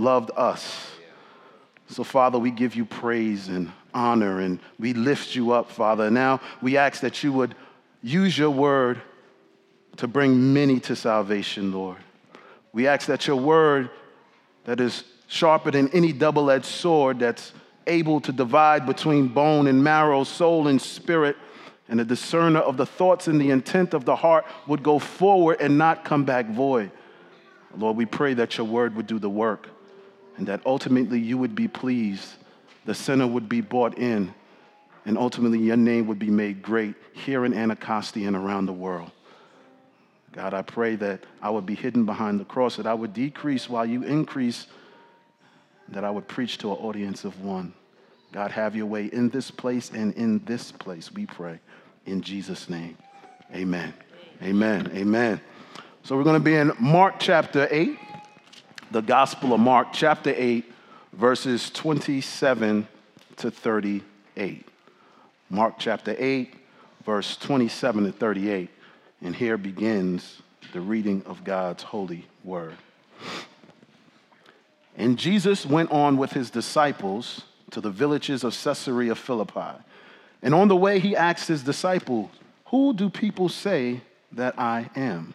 loved us. So, Father, we give you praise and honor and we lift you up, Father. Now we ask that you would use your word to bring many to salvation, Lord. We ask that your word that is sharper than any double edged sword that's able to divide between bone and marrow, soul and spirit, and a discerner of the thoughts and the intent of the heart would go forward and not come back void. Lord, we pray that your word would do the work and that ultimately you would be pleased, the sinner would be brought in, and ultimately your name would be made great here in Anacostia and around the world. God, I pray that I would be hidden behind the cross, that I would decrease while you increase, that I would preach to an audience of one. God, have your way in this place and in this place, we pray. In Jesus' name, amen. Amen. Amen. So we're going to be in Mark chapter 8, the Gospel of Mark chapter 8, verses 27 to 38. Mark chapter 8, verse 27 to 38. And here begins the reading of God's holy word. And Jesus went on with his disciples to the villages of Caesarea Philippi. And on the way, he asked his disciples, Who do people say that I am?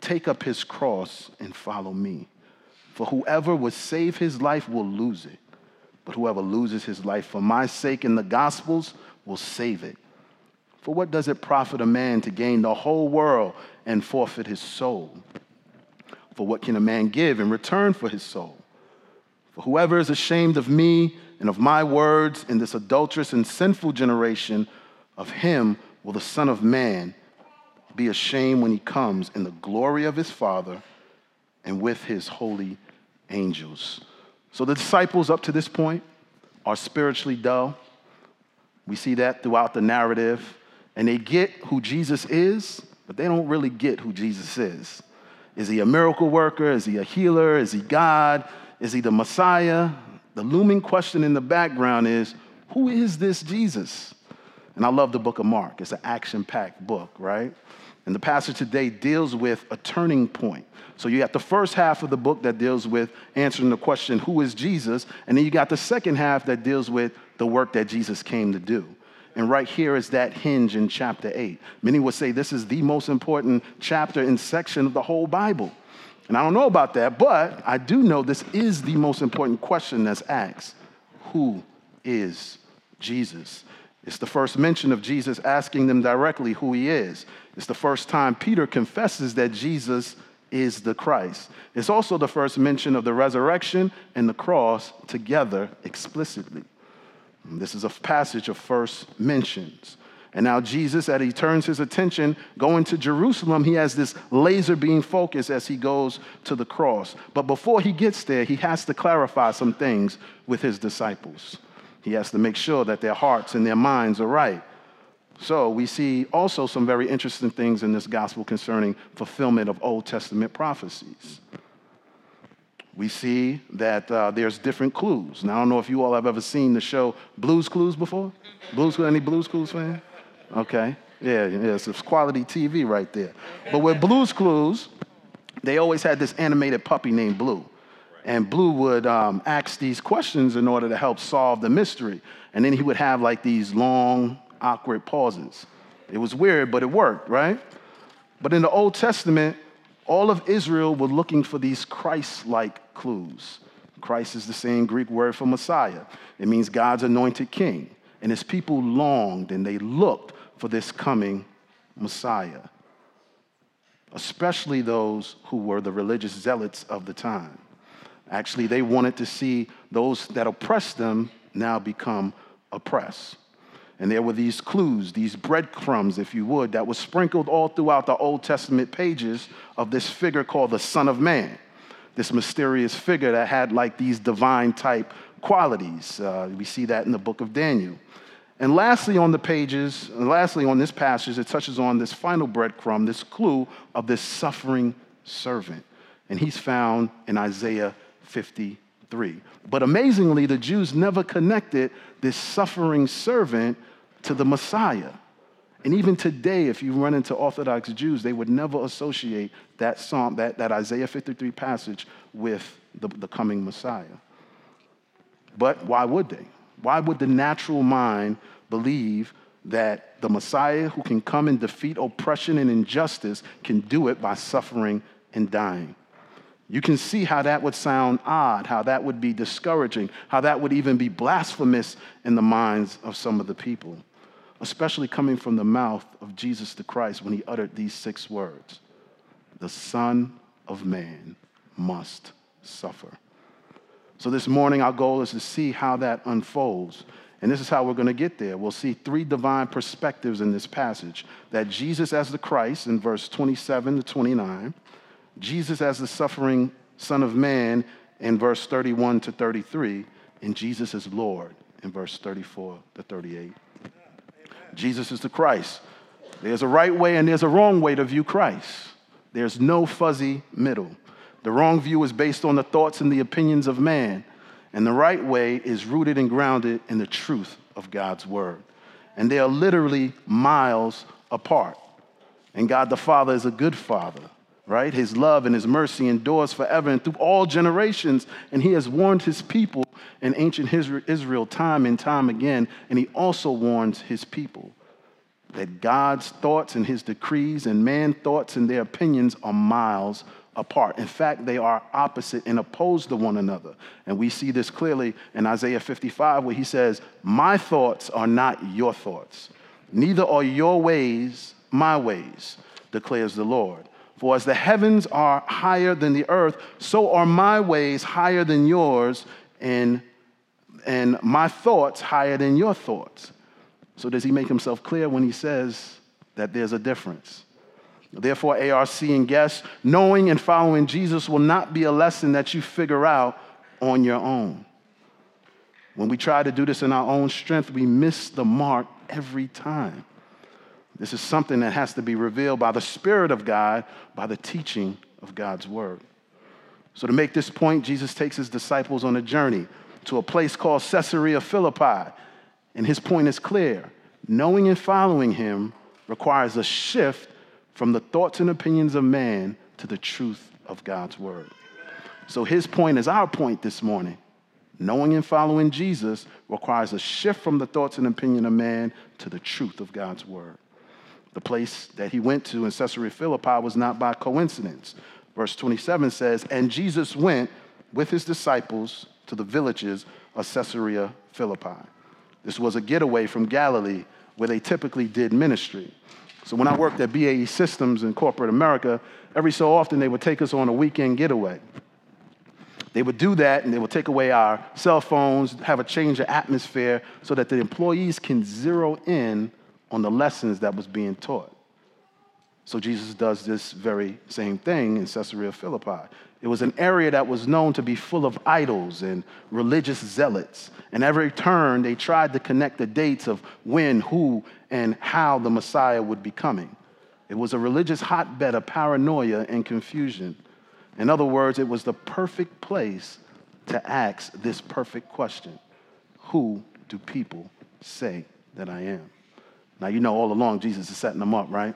take up his cross, and follow me. For whoever would save his life will lose it, but whoever loses his life for my sake in the gospels will save it. For what does it profit a man to gain the whole world and forfeit his soul? For what can a man give in return for his soul? For whoever is ashamed of me and of my words in this adulterous and sinful generation, of him will the Son of Man be ashamed when he comes in the glory of his Father and with his holy angels. So the disciples up to this point are spiritually dull. We see that throughout the narrative. And they get who Jesus is, but they don't really get who Jesus is. Is he a miracle worker? Is he a healer? Is he God? Is he the Messiah? The looming question in the background is who is this Jesus? And I love the book of Mark. It's an action packed book, right? And the passage today deals with a turning point. So you got the first half of the book that deals with answering the question, who is Jesus? And then you got the second half that deals with the work that Jesus came to do. And right here is that hinge in chapter 8. Many would say this is the most important chapter and section of the whole Bible. And I don't know about that, but I do know this is the most important question that's asked Who is Jesus? It's the first mention of Jesus asking them directly who he is. It's the first time Peter confesses that Jesus is the Christ. It's also the first mention of the resurrection and the cross together explicitly. This is a passage of first mentions. And now, Jesus, as he turns his attention going to Jerusalem, he has this laser beam focus as he goes to the cross. But before he gets there, he has to clarify some things with his disciples. He has to make sure that their hearts and their minds are right. So, we see also some very interesting things in this gospel concerning fulfillment of Old Testament prophecies we see that uh, there's different clues. Now, I don't know if you all have ever seen the show Blues Clues before. Blues Clues, any Blues Clues fan? Okay, yeah, yeah, it's quality TV right there. But with Blues Clues, they always had this animated puppy named Blue. And Blue would um, ask these questions in order to help solve the mystery. And then he would have like these long, awkward pauses. It was weird, but it worked, right? But in the Old Testament, all of Israel were looking for these Christ like clues Christ is the same Greek word for Messiah. It means God's anointed king. And his people longed and they looked for this coming Messiah, especially those who were the religious zealots of the time. Actually, they wanted to see those that oppressed them now become oppressed. And there were these clues, these breadcrumbs, if you would, that were sprinkled all throughout the Old Testament pages of this figure called the Son of Man, this mysterious figure that had like these divine type qualities. Uh, we see that in the book of Daniel. And lastly, on the pages, lastly, on this passage, it touches on this final breadcrumb, this clue of this suffering servant. And he's found in Isaiah 53. But amazingly, the Jews never connected this suffering servant to the Messiah. And even today, if you run into Orthodox Jews, they would never associate that psalm, that, that Isaiah 53 passage with the, the coming Messiah. But why would they? Why would the natural mind believe that the Messiah who can come and defeat oppression and injustice can do it by suffering and dying? You can see how that would sound odd, how that would be discouraging, how that would even be blasphemous in the minds of some of the people, especially coming from the mouth of Jesus the Christ when he uttered these six words The Son of Man must suffer. So, this morning, our goal is to see how that unfolds. And this is how we're going to get there. We'll see three divine perspectives in this passage that Jesus as the Christ in verse 27 to 29 Jesus as the suffering Son of Man in verse 31 to 33, and Jesus is Lord in verse 34 to 38. Jesus is the Christ. There's a right way and there's a wrong way to view Christ. There's no fuzzy middle. The wrong view is based on the thoughts and the opinions of man, and the right way is rooted and grounded in the truth of God's word. And they are literally miles apart. And God the Father is a good Father right? His love and his mercy endures forever and through all generations. And he has warned his people in ancient Israel time and time again. And he also warns his people that God's thoughts and his decrees and man's thoughts and their opinions are miles apart. In fact, they are opposite and opposed to one another. And we see this clearly in Isaiah 55, where he says, My thoughts are not your thoughts, neither are your ways my ways, declares the Lord. For as the heavens are higher than the earth, so are my ways higher than yours, and, and my thoughts higher than your thoughts. So, does he make himself clear when he says that there's a difference? Therefore, ARC and guests, knowing and following Jesus will not be a lesson that you figure out on your own. When we try to do this in our own strength, we miss the mark every time. This is something that has to be revealed by the Spirit of God, by the teaching of God's Word. So, to make this point, Jesus takes his disciples on a journey to a place called Caesarea Philippi. And his point is clear knowing and following him requires a shift from the thoughts and opinions of man to the truth of God's Word. So, his point is our point this morning. Knowing and following Jesus requires a shift from the thoughts and opinion of man to the truth of God's Word. The place that he went to in Caesarea Philippi was not by coincidence. Verse 27 says, And Jesus went with his disciples to the villages of Caesarea Philippi. This was a getaway from Galilee where they typically did ministry. So when I worked at BAE Systems in corporate America, every so often they would take us on a weekend getaway. They would do that and they would take away our cell phones, have a change of atmosphere so that the employees can zero in on the lessons that was being taught. So Jesus does this very same thing in Caesarea Philippi. It was an area that was known to be full of idols and religious zealots. And every turn, they tried to connect the dates of when, who, and how the Messiah would be coming. It was a religious hotbed of paranoia and confusion. In other words, it was the perfect place to ask this perfect question Who do people say that I am? Now, you know all along Jesus is setting them up, right?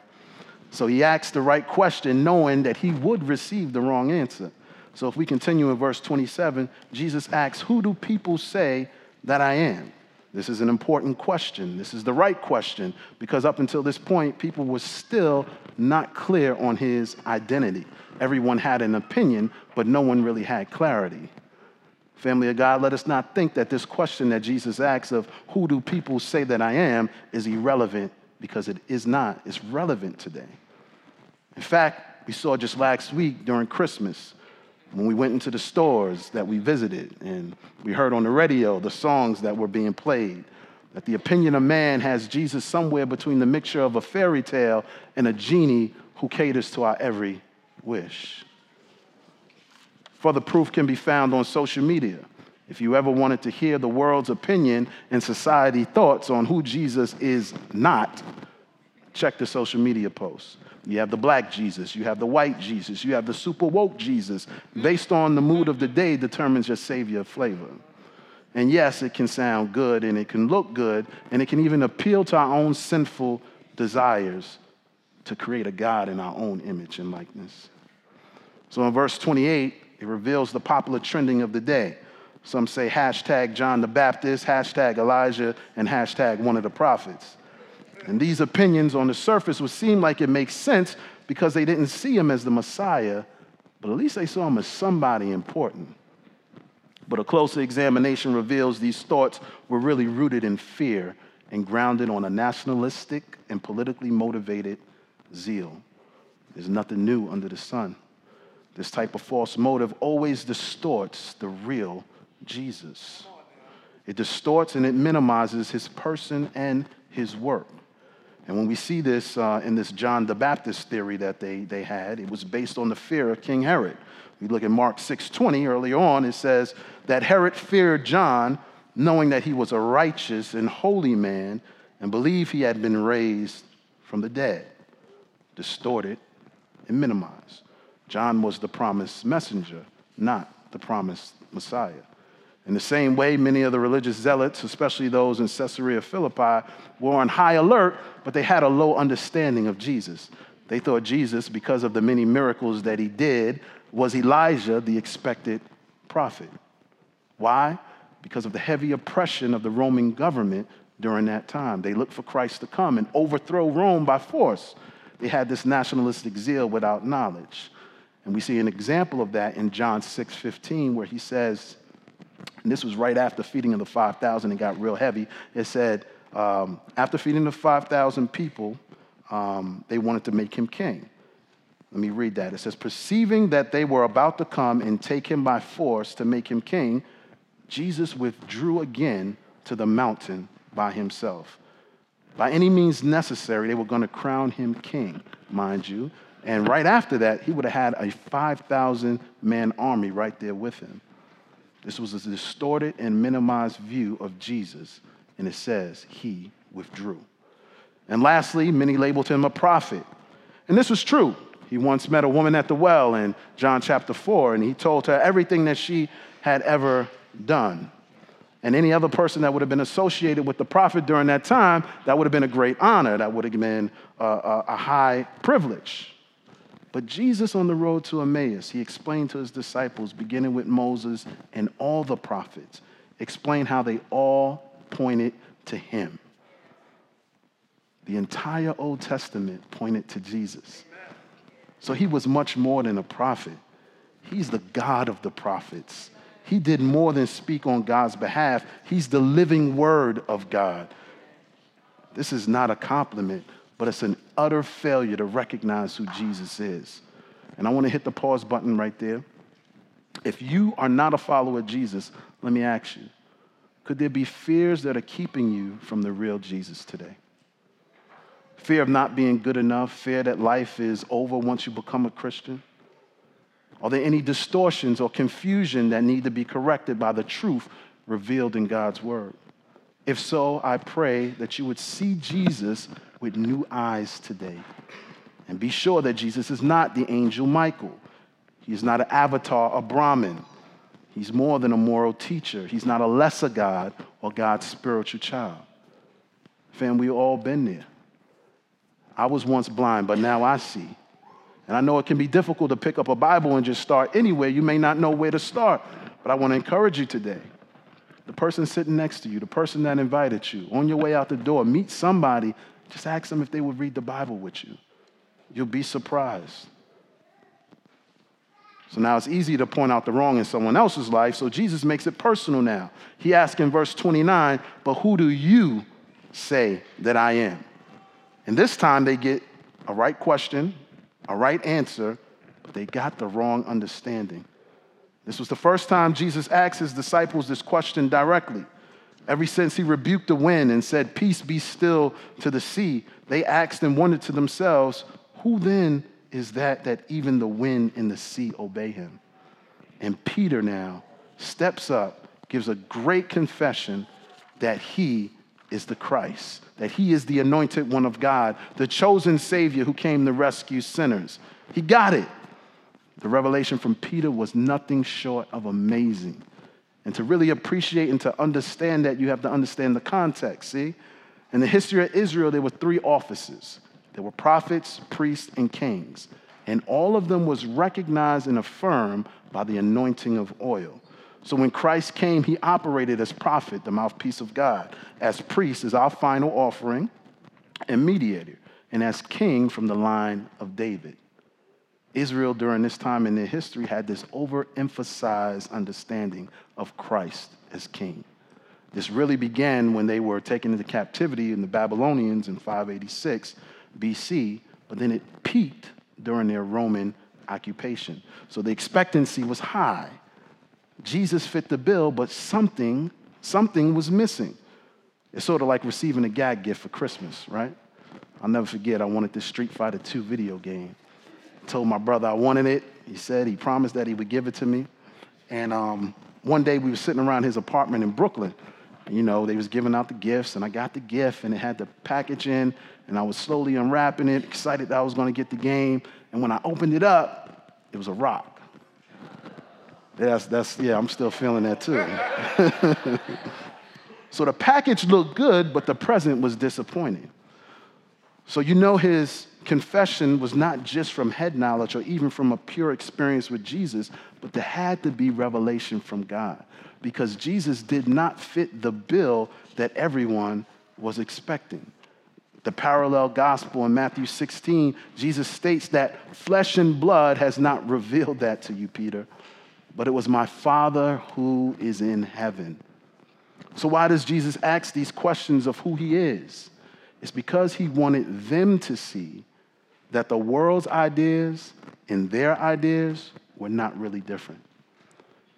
So he asked the right question, knowing that he would receive the wrong answer. So if we continue in verse 27, Jesus asks, Who do people say that I am? This is an important question. This is the right question because up until this point, people were still not clear on his identity. Everyone had an opinion, but no one really had clarity. Family of God, let us not think that this question that Jesus asks of who do people say that I am is irrelevant because it is not. It's relevant today. In fact, we saw just last week during Christmas when we went into the stores that we visited and we heard on the radio the songs that were being played that the opinion of man has Jesus somewhere between the mixture of a fairy tale and a genie who caters to our every wish. Further proof can be found on social media. If you ever wanted to hear the world's opinion and society thoughts on who Jesus is not, check the social media posts. You have the black Jesus, you have the white Jesus, you have the super woke Jesus. Based on the mood of the day determines your savior flavor. And yes, it can sound good and it can look good and it can even appeal to our own sinful desires to create a God in our own image and likeness. So in verse 28, it reveals the popular trending of the day. Some say hashtag John the Baptist, hashtag Elijah, and hashtag one of the prophets. And these opinions on the surface would seem like it makes sense because they didn't see him as the Messiah, but at least they saw him as somebody important. But a closer examination reveals these thoughts were really rooted in fear and grounded on a nationalistic and politically motivated zeal. There's nothing new under the sun. This type of false motive always distorts the real Jesus. It distorts and it minimizes his person and his work. And when we see this uh, in this John the Baptist theory that they, they had, it was based on the fear of King Herod. We look at Mark 6:20 earlier on, it says that Herod feared John, knowing that he was a righteous and holy man, and believed he had been raised from the dead. Distorted and minimized. John was the promised messenger, not the promised Messiah. In the same way, many of the religious zealots, especially those in Caesarea Philippi, were on high alert, but they had a low understanding of Jesus. They thought Jesus, because of the many miracles that he did, was Elijah, the expected prophet. Why? Because of the heavy oppression of the Roman government during that time. They looked for Christ to come and overthrow Rome by force. They had this nationalistic zeal without knowledge. And we see an example of that in John 6 15, where he says, and this was right after feeding of the 5,000, it got real heavy. It said, um, after feeding the 5,000 people, um, they wanted to make him king. Let me read that. It says, Perceiving that they were about to come and take him by force to make him king, Jesus withdrew again to the mountain by himself. By any means necessary, they were going to crown him king, mind you. And right after that, he would have had a 5,000 man army right there with him. This was a distorted and minimized view of Jesus, and it says he withdrew. And lastly, many labeled him a prophet. And this was true. He once met a woman at the well in John chapter 4, and he told her everything that she had ever done. And any other person that would have been associated with the prophet during that time, that would have been a great honor. That would have been a, a, a high privilege. But Jesus on the road to Emmaus, he explained to his disciples, beginning with Moses and all the prophets, explained how they all pointed to him. The entire Old Testament pointed to Jesus. So he was much more than a prophet. He's the God of the prophets. He did more than speak on God's behalf, he's the living word of God. This is not a compliment, but it's an utter failure to recognize who Jesus is. And I want to hit the pause button right there. If you are not a follower of Jesus, let me ask you could there be fears that are keeping you from the real Jesus today? fear of not being good enough, fear that life is over once you become a Christian? Are there any distortions or confusion that need to be corrected by the truth revealed in God's word? If so, I pray that you would see Jesus with new eyes today. And be sure that Jesus is not the angel Michael. He's not an avatar, a Brahmin. He's more than a moral teacher. He's not a lesser God or God's spiritual child. Fam, we've all been there. I was once blind, but now I see. And I know it can be difficult to pick up a Bible and just start anywhere. You may not know where to start, but I want to encourage you today. The person sitting next to you, the person that invited you, on your way out the door, meet somebody, just ask them if they would read the Bible with you. You'll be surprised. So now it's easy to point out the wrong in someone else's life, so Jesus makes it personal now. He asks in verse 29, But who do you say that I am? And this time they get a right question, a right answer, but they got the wrong understanding. This was the first time Jesus asked his disciples this question directly. Ever since he rebuked the wind and said, Peace be still to the sea, they asked and wondered to themselves, Who then is that that even the wind and the sea obey him? And Peter now steps up, gives a great confession that he is the Christ, that he is the anointed one of God, the chosen Savior who came to rescue sinners. He got it. The revelation from Peter was nothing short of amazing. And to really appreciate and to understand that, you have to understand the context, see? In the history of Israel, there were three offices there were prophets, priests, and kings. And all of them was recognized and affirmed by the anointing of oil. So when Christ came, he operated as prophet, the mouthpiece of God, as priest as our final offering and mediator, and as king from the line of David. Israel during this time in their history had this overemphasized understanding of Christ as king. This really began when they were taken into captivity in the Babylonians in 586 BC, but then it peaked during their Roman occupation. So the expectancy was high. Jesus fit the bill, but something, something was missing. It's sort of like receiving a gag gift for Christmas, right? I'll never forget, I wanted this Street Fighter II video game. Told my brother I wanted it. He said he promised that he would give it to me. And um, one day we were sitting around his apartment in Brooklyn. You know, they was giving out the gifts, and I got the gift, and it had the package in, and I was slowly unwrapping it, excited that I was going to get the game. And when I opened it up, it was a rock. That's, that's, yeah, I'm still feeling that too. so the package looked good, but the present was disappointing. So you know his confession was not just from head knowledge or even from a pure experience with Jesus, but there had to be revelation from God because Jesus did not fit the bill that everyone was expecting. The parallel gospel in Matthew 16, Jesus states that flesh and blood has not revealed that to you, Peter, but it was my Father who is in heaven. So, why does Jesus ask these questions of who he is? It's because he wanted them to see that the world's ideas and their ideas were not really different.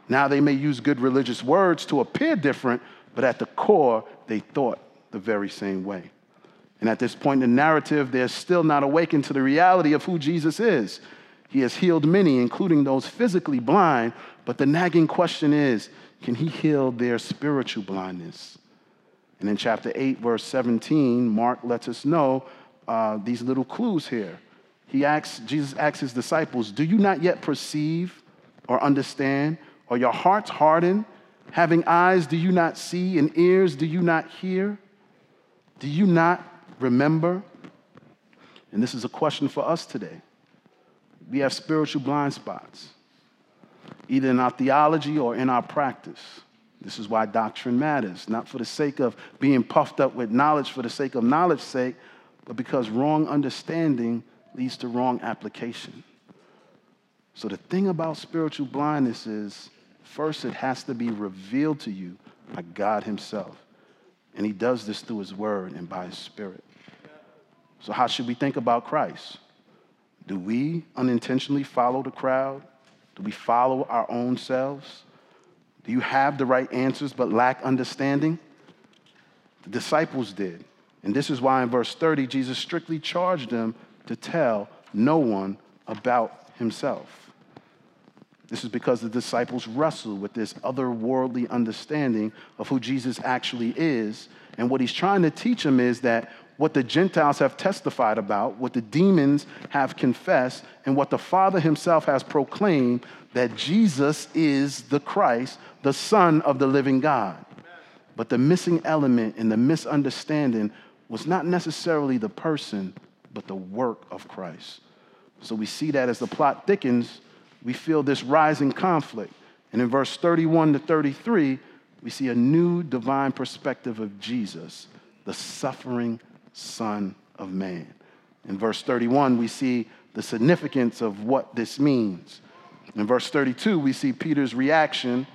Now, they may use good religious words to appear different, but at the core, they thought the very same way. And at this point in the narrative, they're still not awakened to the reality of who Jesus is. He has healed many, including those physically blind, but the nagging question is can he heal their spiritual blindness? And in chapter 8, verse 17, Mark lets us know uh, these little clues here. He asks, Jesus asks his disciples, Do you not yet perceive or understand? Or your hearts hardened? Having eyes, do you not see? And ears, do you not hear? Do you not remember? And this is a question for us today. We have spiritual blind spots, either in our theology or in our practice. This is why doctrine matters, not for the sake of being puffed up with knowledge for the sake of knowledge's sake, but because wrong understanding leads to wrong application. So the thing about spiritual blindness is first it has to be revealed to you by God Himself. And He does this through His Word and by His Spirit. So, how should we think about Christ? Do we unintentionally follow the crowd? Do we follow our own selves? Do you have the right answers but lack understanding? The disciples did. And this is why in verse 30, Jesus strictly charged them to tell no one about himself. This is because the disciples wrestle with this otherworldly understanding of who Jesus actually is. And what he's trying to teach them is that what the Gentiles have testified about, what the demons have confessed, and what the Father himself has proclaimed that Jesus is the Christ, the Son of the living God. But the missing element in the misunderstanding was not necessarily the person, but the work of Christ. So we see that as the plot thickens, we feel this rising conflict. And in verse 31 to 33, we see a new divine perspective of Jesus, the suffering Son of Man. In verse 31, we see the significance of what this means. In verse 32, we see Peter's reaction,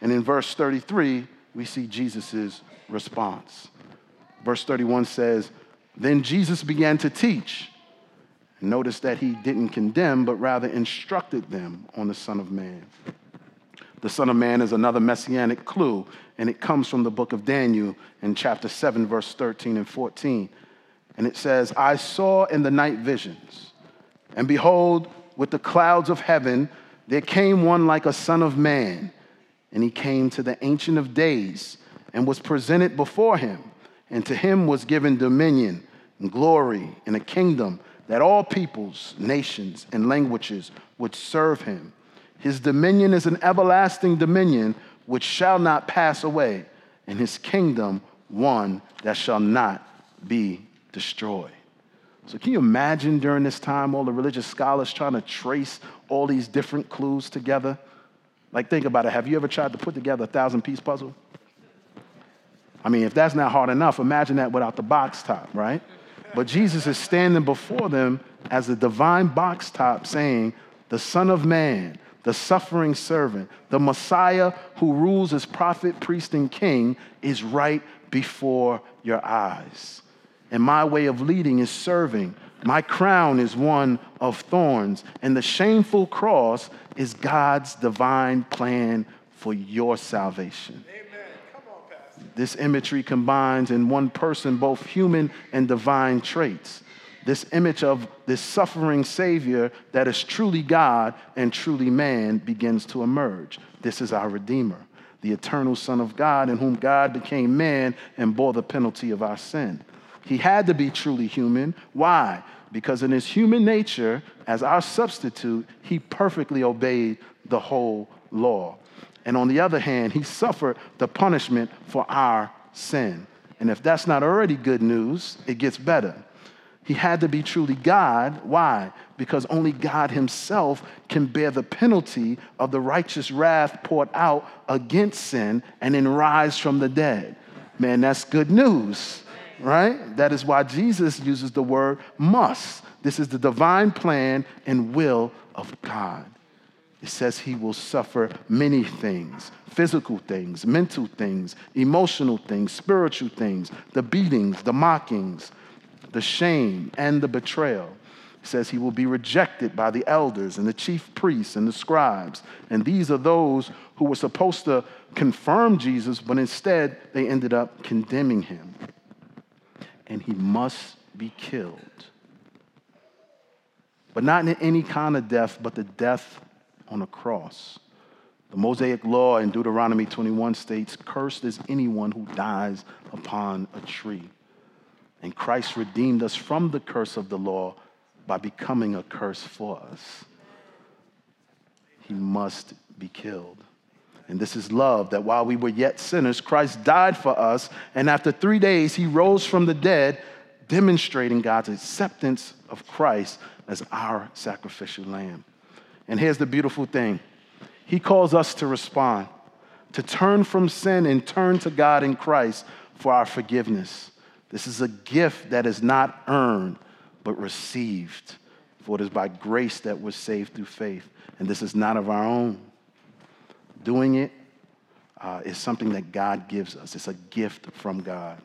and in verse 33, we see Jesus' response. Verse 31 says, Then Jesus began to teach. Notice that he didn't condemn, but rather instructed them on the Son of Man. The Son of Man is another messianic clue, and it comes from the book of Daniel in chapter 7, verse 13 and 14. And it says, I saw in the night visions, and behold, with the clouds of heaven, there came one like a son of man. And he came to the Ancient of Days and was presented before him. And to him was given dominion and glory and a kingdom that all peoples, nations, and languages would serve him. His dominion is an everlasting dominion which shall not pass away, and his kingdom one that shall not be destroyed. So, can you imagine during this time all the religious scholars trying to trace all these different clues together? Like, think about it. Have you ever tried to put together a thousand piece puzzle? I mean, if that's not hard enough, imagine that without the box top, right? But Jesus is standing before them as a divine box top saying, The Son of Man, the suffering servant, the Messiah who rules as prophet, priest, and king, is right before your eyes. And my way of leading is serving. My crown is one of thorns, and the shameful cross is God's divine plan for your salvation. On, This imagery combines in one person both human and divine traits. This image of this suffering Savior that is truly God and truly man begins to emerge. This is our Redeemer, the eternal Son of God, in whom God became man and bore the penalty of our sin. He had to be truly human. Why? Because in his human nature, as our substitute, he perfectly obeyed the whole law. And on the other hand, he suffered the punishment for our sin. And if that's not already good news, it gets better. He had to be truly God. Why? Because only God Himself can bear the penalty of the righteous wrath poured out against sin and then rise from the dead. Man, that's good news right? That is why Jesus uses the word must. This is the divine plan and will of God. It says he will suffer many things physical things, mental things, emotional things, spiritual things, the beatings, the mockings, the shame, and the betrayal. It says he will be rejected by the elders and the chief priests and the scribes. And these are those who were supposed to confirm Jesus, but instead they ended up condemning him and he must be killed. But not in any kind of death, but the death on a cross. The Mosaic law in Deuteronomy 21 states, Cursed is anyone who dies upon a tree. And Christ redeemed us from the curse of the law by becoming a curse for us. He must be killed. And this is love that while we were yet sinners, Christ died for us. And after three days, he rose from the dead, demonstrating God's acceptance of Christ as our sacrificial lamb. And here's the beautiful thing He calls us to respond, to turn from sin and turn to God in Christ for our forgiveness. This is a gift that is not earned, but received. For it is by grace that we're saved through faith. And this is not of our own doing it uh, is something that God gives us. It's a gift from God.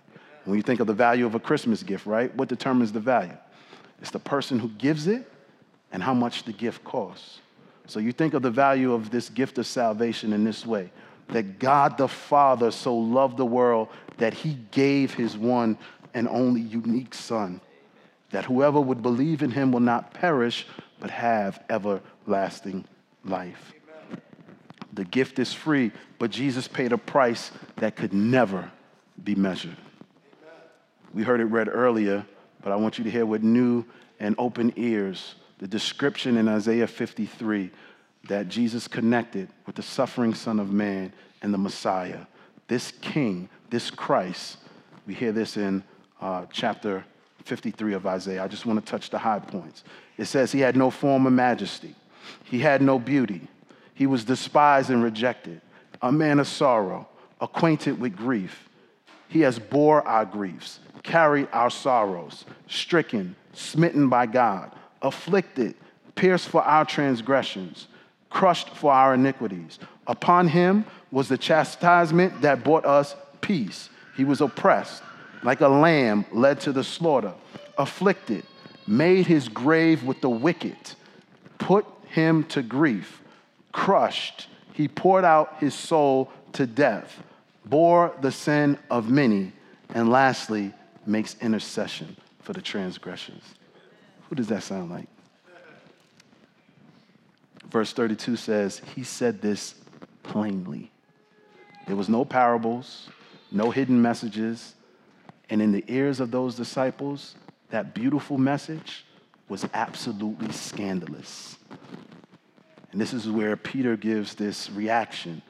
When you think of the value of a Christmas gift, right? What determines the value? It's the person who gives it and how much the gift costs. So you think of the value of this gift of salvation in this way that God the Father so loved the world that he gave his one and only unique Son, that whoever would believe in him will not perish but have everlasting life. The gift is free, but Jesus paid a price that could never be measured. We heard it read earlier, but I want you to hear with new and open ears the description in Isaiah 53 that Jesus connected with the suffering Son of Man and the Messiah. This King, this Christ, we hear this in uh, chapter 53 of Isaiah. I just want to touch the high points. It says, He had no form of majesty, He had no beauty he was despised and rejected, a man of sorrow, acquainted with grief. He has bore our griefs, carried our sorrows, stricken, smitten by God, afflicted, pierced for our transgressions, crushed for our iniquities. Upon him was the chastisement that brought us peace. He was oppressed, like a lamb led to the slaughter, afflicted, made his grave with the wicked, put him to grief, crushed. He poured out his soul to death, bore the sin of many, and lastly, makes intercession for the transgressions. Who does that sound like? Verse 32 says, He said this plainly. There was no parables, no hidden messages. And in the ears of those disciples, that beautiful message was absolutely scandalous. And this is where Peter gives this reaction.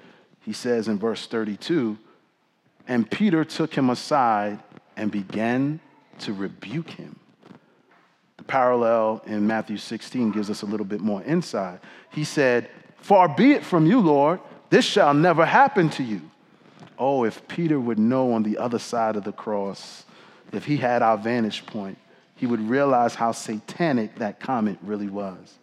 He says in verse 32 And Peter took him aside and began to rebuke him. The parallel in Matthew 16 gives us a little bit more insight. He said, Far be it from you, Lord, this shall never happen to you. Oh, if Peter would know on the other side of the cross, if he had our vantage point, he would realize how satanic that comment really was.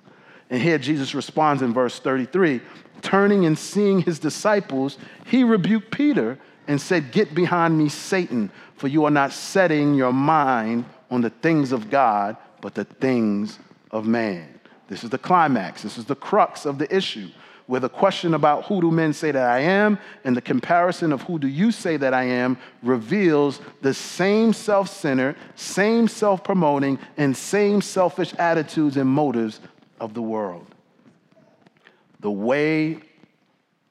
And here Jesus responds in verse 33 turning and seeing his disciples, he rebuked Peter and said, Get behind me, Satan, for you are not setting your mind on the things of God, but the things of man. This is the climax, this is the crux of the issue where the question about who do men say that I am and the comparison of who do you say that I am reveals the same self centered, same self promoting, and same selfish attitudes and motives of the world. The way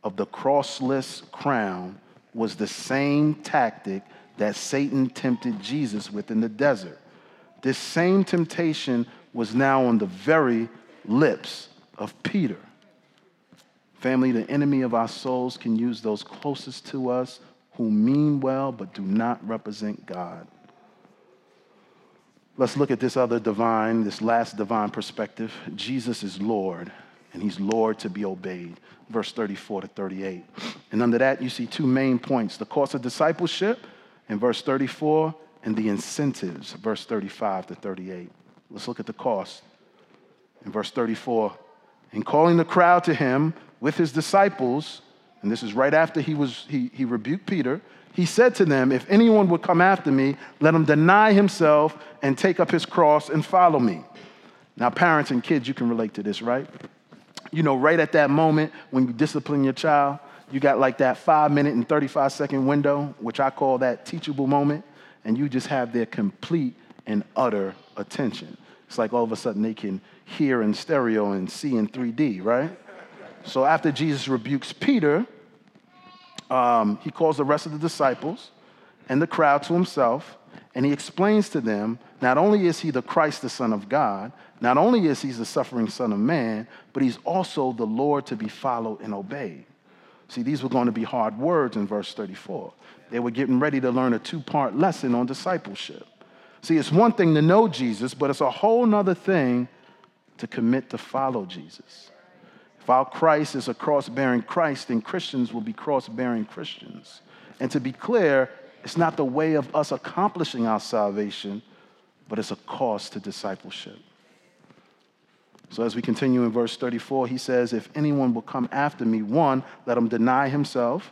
of the crossless crown was the same tactic that Satan tempted Jesus with in the desert. This same temptation was now on the very lips of Peter. Family, the enemy of our souls can use those closest to us who mean well but do not represent God. Let's look at this other divine, this last divine perspective. Jesus is Lord, and he's Lord to be obeyed. Verse 34 to 38. And under that, you see two main points the course of discipleship in verse 34, and the incentives, verse 35 to 38. Let's look at the cost in verse 34. In calling the crowd to him, with his disciples, and this is right after he, was, he, he rebuked Peter, he said to them, If anyone would come after me, let him deny himself and take up his cross and follow me. Now, parents and kids, you can relate to this, right? You know, right at that moment when you discipline your child, you got like that five minute and 35 second window, which I call that teachable moment, and you just have their complete and utter attention. It's like all of a sudden they can hear in stereo and see in 3D, right? So after Jesus rebukes Peter, um, he calls the rest of the disciples and the crowd to himself, and he explains to them not only is he the Christ, the Son of God, not only is he the suffering Son of Man, but he's also the Lord to be followed and obeyed. See, these were going to be hard words in verse 34. They were getting ready to learn a two part lesson on discipleship. See, it's one thing to know Jesus, but it's a whole other thing to commit to follow Jesus. Our Christ is a cross bearing Christ, then Christians will be cross bearing Christians. And to be clear, it's not the way of us accomplishing our salvation, but it's a cost to discipleship. So, as we continue in verse 34, he says, If anyone will come after me, one, let him deny himself,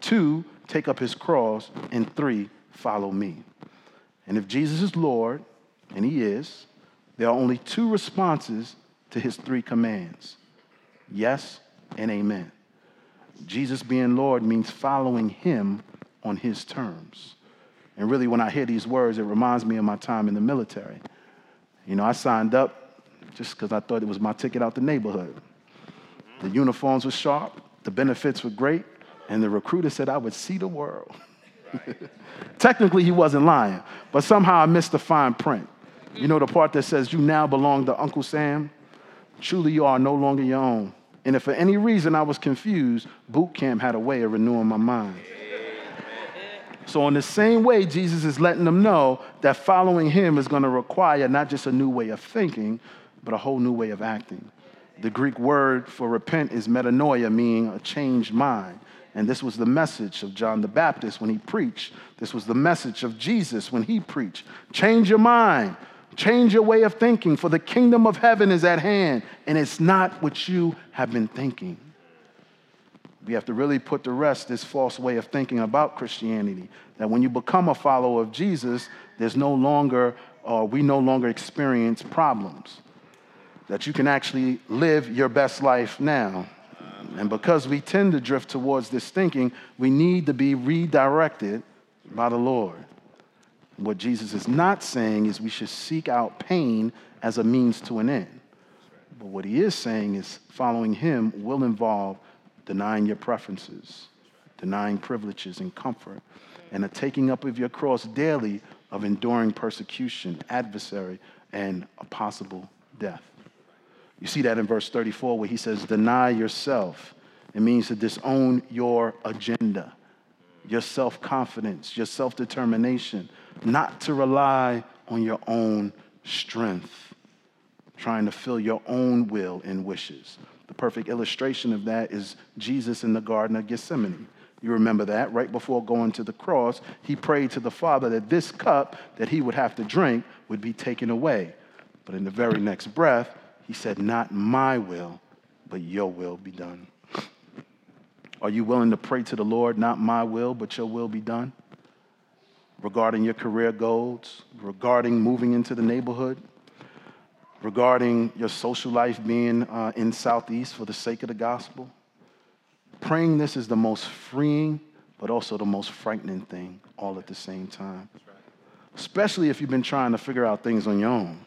two, take up his cross, and three, follow me. And if Jesus is Lord, and he is, there are only two responses to his three commands Yes and amen. Jesus being Lord means following him on his terms. And really, when I hear these words, it reminds me of my time in the military. You know, I signed up just because I thought it was my ticket out the neighborhood. The uniforms were sharp, the benefits were great, and the recruiter said I would see the world. Technically, he wasn't lying, but somehow I missed the fine print. You know the part that says, You now belong to Uncle Sam? Truly, you are no longer your own. And if for any reason I was confused, boot camp had a way of renewing my mind. So, in the same way, Jesus is letting them know that following him is going to require not just a new way of thinking, but a whole new way of acting. The Greek word for repent is metanoia, meaning a changed mind. And this was the message of John the Baptist when he preached. This was the message of Jesus when he preached. Change your mind Change your way of thinking, for the kingdom of heaven is at hand, and it's not what you have been thinking. We have to really put to rest this false way of thinking about Christianity. That when you become a follower of Jesus, there's no longer, or uh, we no longer experience problems. That you can actually live your best life now. And because we tend to drift towards this thinking, we need to be redirected by the Lord. What Jesus is not saying is we should seek out pain as a means to an end. But what he is saying is following him will involve denying your preferences, denying privileges and comfort, and a taking up of your cross daily of enduring persecution, adversary, and a possible death. You see that in verse 34 where he says, Deny yourself. It means to disown your agenda, your self confidence, your self determination, not to rely on your own strength, trying to fill your own will and wishes. The perfect illustration of that is Jesus in the Garden of Gethsemane. You remember that right before going to the cross, he prayed to the Father that this cup that he would have to drink would be taken away. But in the very next breath, he said, Not my will, but your will be done. Are you willing to pray to the Lord, not my will, but your will be done? Regarding your career goals, regarding moving into the neighborhood, regarding your social life being uh, in Southeast for the sake of the gospel. Praying this is the most freeing, but also the most frightening thing all at the same time. Especially if you've been trying to figure out things on your own.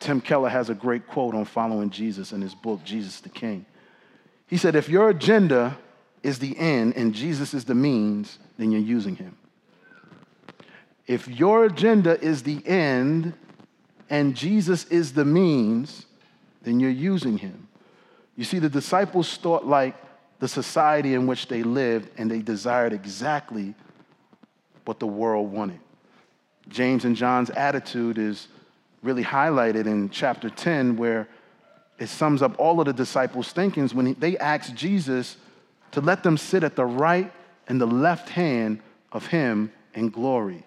Tim Keller has a great quote on following Jesus in his book, Jesus the King. He said, If your agenda is the end and Jesus is the means, then you're using him. If your agenda is the end and Jesus is the means, then you're using him. You see, the disciples thought like the society in which they lived, and they desired exactly what the world wanted. James and John's attitude is really highlighted in chapter 10, where it sums up all of the disciples' thinkings when they asked Jesus to let them sit at the right and the left hand of him in glory.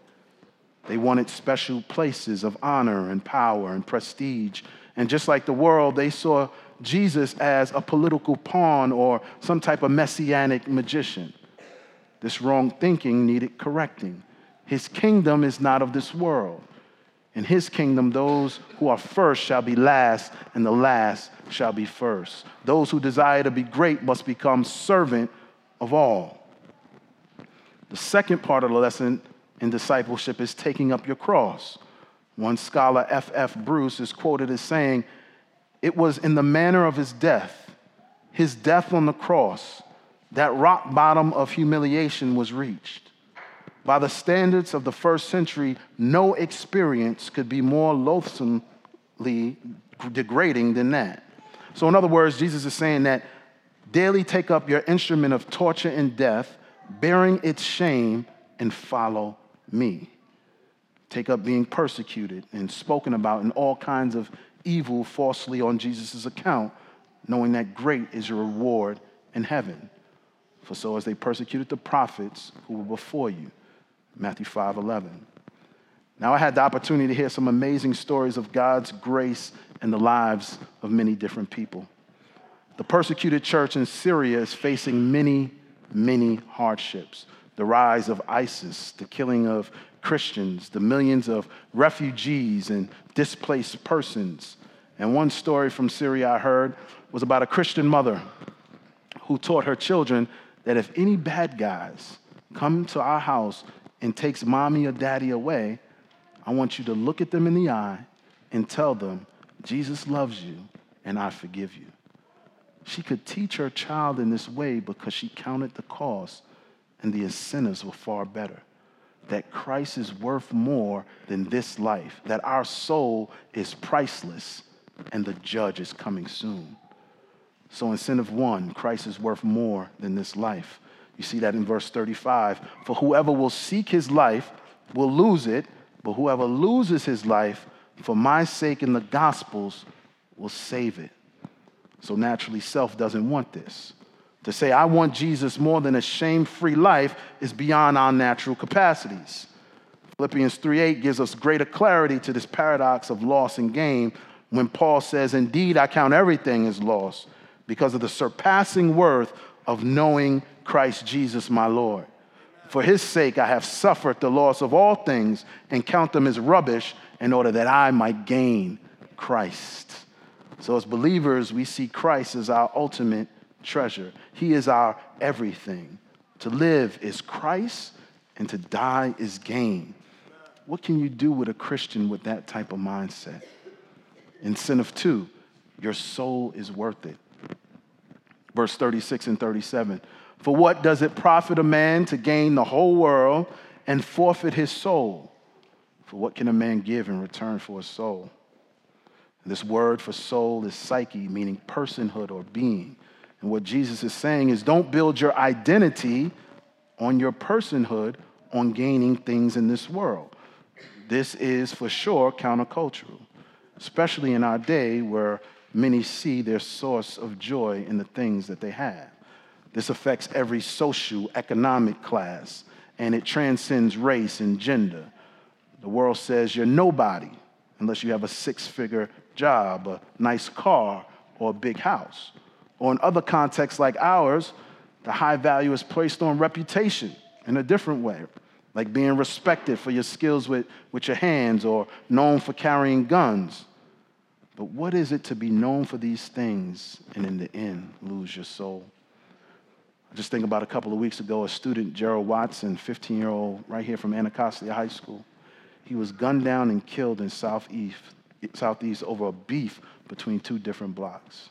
They wanted special places of honor and power and prestige. And just like the world, they saw Jesus as a political pawn or some type of messianic magician. This wrong thinking needed correcting. His kingdom is not of this world. In his kingdom, those who are first shall be last, and the last shall be first. Those who desire to be great must become servant of all. The second part of the lesson in discipleship is taking up your cross. One scholar, F. F. Bruce, is quoted as saying, It was in the manner of his death, his death on the cross, that rock bottom of humiliation was reached. By the standards of the first century, no experience could be more loathsomely degrading than that. So, in other words, Jesus is saying that daily take up your instrument of torture and death, bearing its shame, and follow me. Take up being persecuted and spoken about in all kinds of evil falsely on Jesus' account, knowing that great is your reward in heaven. For so as they persecuted the prophets who were before you. Matthew 5 11. Now, I had the opportunity to hear some amazing stories of God's grace in the lives of many different people. The persecuted church in Syria is facing many, many hardships the rise of ISIS, the killing of Christians, the millions of refugees and displaced persons. And one story from Syria I heard was about a Christian mother who taught her children that if any bad guys come to our house and takes mommy or daddy away, I want you to look at them in the eye and tell them, Jesus loves you and I forgive you. She could teach her child in this way because she counted the cost and the incentives were far better. That Christ is worth more than this life, that our soul is priceless, and the judge is coming soon. So, incentive one Christ is worth more than this life. You see that in verse 35. For whoever will seek his life will lose it, but whoever loses his life for my sake in the gospels will save it. So, naturally, self doesn't want this. To say, I want Jesus more than a shame free life is beyond our natural capacities. Philippians 3:8 gives us greater clarity to this paradox of loss and gain when Paul says, Indeed, I count everything as loss because of the surpassing worth of knowing Christ Jesus my Lord. For his sake, I have suffered the loss of all things and count them as rubbish in order that I might gain Christ. So, as believers, we see Christ as our ultimate treasure. He is our everything. To live is Christ, and to die is gain. What can you do with a Christian with that type of mindset? Incentive two, your soul is worth it. Verse 36 and 37. For what does it profit a man to gain the whole world and forfeit his soul? For what can a man give in return for his soul? This word for soul is psyche, meaning personhood or being. And what Jesus is saying is don't build your identity on your personhood on gaining things in this world. This is for sure countercultural, especially in our day where many see their source of joy in the things that they have. This affects every social, economic class, and it transcends race and gender. The world says you're nobody unless you have a six figure job, a nice car, or a big house. Or in other contexts like ours, the high value is placed on reputation in a different way, like being respected for your skills with, with your hands or known for carrying guns. But what is it to be known for these things and in the end lose your soul? Just think about a couple of weeks ago, a student, Gerald Watson, 15 year old, right here from Anacostia High School. He was gunned down and killed in Southeast, Southeast over a beef between two different blocks.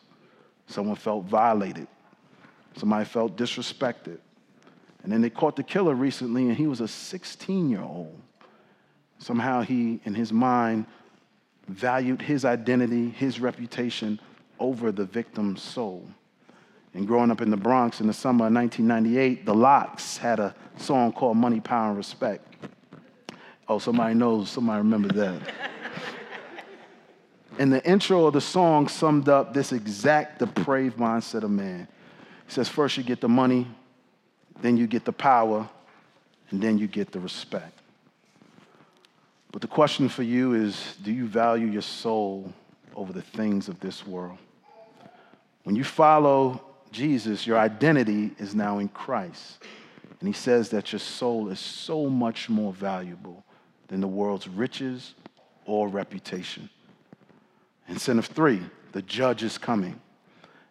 Someone felt violated. Somebody felt disrespected. And then they caught the killer recently, and he was a 16 year old. Somehow he, in his mind, valued his identity, his reputation over the victim's soul. And growing up in the Bronx in the summer of 1998, the LOX had a song called Money, Power, and Respect. Oh, somebody knows, somebody remember that. and the intro of the song summed up this exact depraved mindset of man. He says, First you get the money, then you get the power, and then you get the respect. But the question for you is do you value your soul over the things of this world? When you follow Jesus, your identity is now in Christ. And he says that your soul is so much more valuable than the world's riches or reputation. And sin of three, the judge is coming.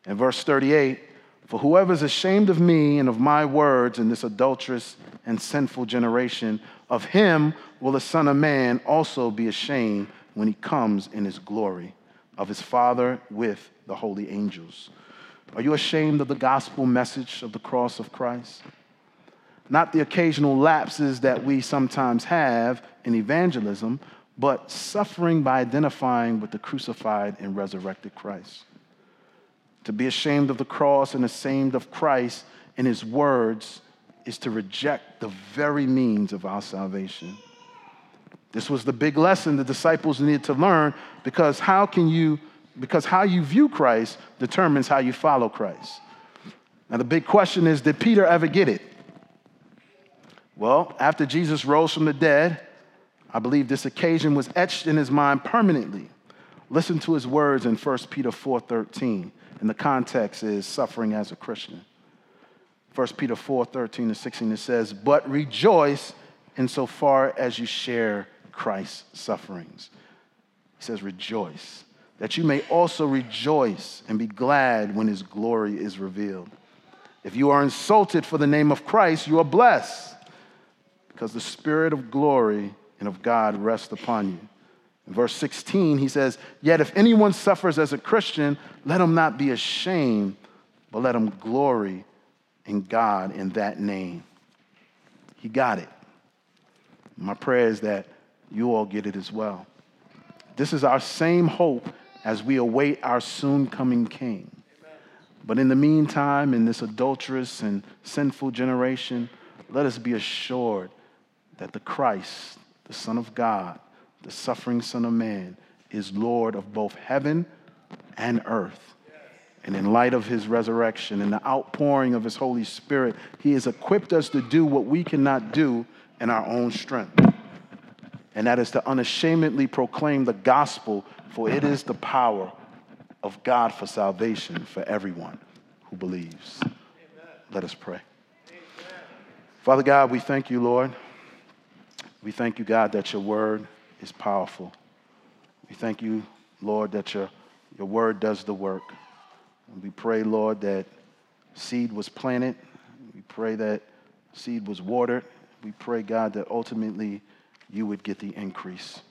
In verse 38, for whoever is ashamed of me and of my words in this adulterous and sinful generation, of him will the Son of Man also be ashamed when he comes in his glory of his Father with the holy angels. Are you ashamed of the gospel message of the cross of Christ? Not the occasional lapses that we sometimes have in evangelism, but suffering by identifying with the crucified and resurrected Christ. To be ashamed of the cross and ashamed of Christ and his words is to reject the very means of our salvation. This was the big lesson the disciples needed to learn because how can you because how you view Christ determines how you follow Christ. Now the big question is did Peter ever get it? Well, after Jesus rose from the dead, I believe this occasion was etched in his mind permanently. Listen to his words in 1 Peter 4:13 and the context is suffering as a Christian. 1 Peter 4 13 to 16, it says, But rejoice insofar as you share Christ's sufferings. He says, Rejoice, that you may also rejoice and be glad when his glory is revealed. If you are insulted for the name of Christ, you are blessed, because the Spirit of glory and of God rests upon you. In verse 16, he says, Yet if anyone suffers as a Christian, let him not be ashamed, but let him glory in God in that name. He got it. My prayer is that you all get it as well. This is our same hope as we await our soon coming King. But in the meantime, in this adulterous and sinful generation, let us be assured that the Christ, the Son of God, the suffering Son of Man, is Lord of both heaven and earth. And in light of his resurrection and the outpouring of his Holy Spirit, he has equipped us to do what we cannot do in our own strength. And that is to unashamedly proclaim the gospel, for it is the power of God for salvation for everyone who believes. Amen. Let us pray. Amen. Father God, we thank you, Lord. We thank you, God, that your word is powerful. We thank you, Lord, that your, your word does the work. And we pray, Lord, that seed was planted. We pray that seed was watered. We pray, God, that ultimately you would get the increase.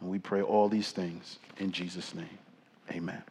And we pray all these things in Jesus' name. Amen.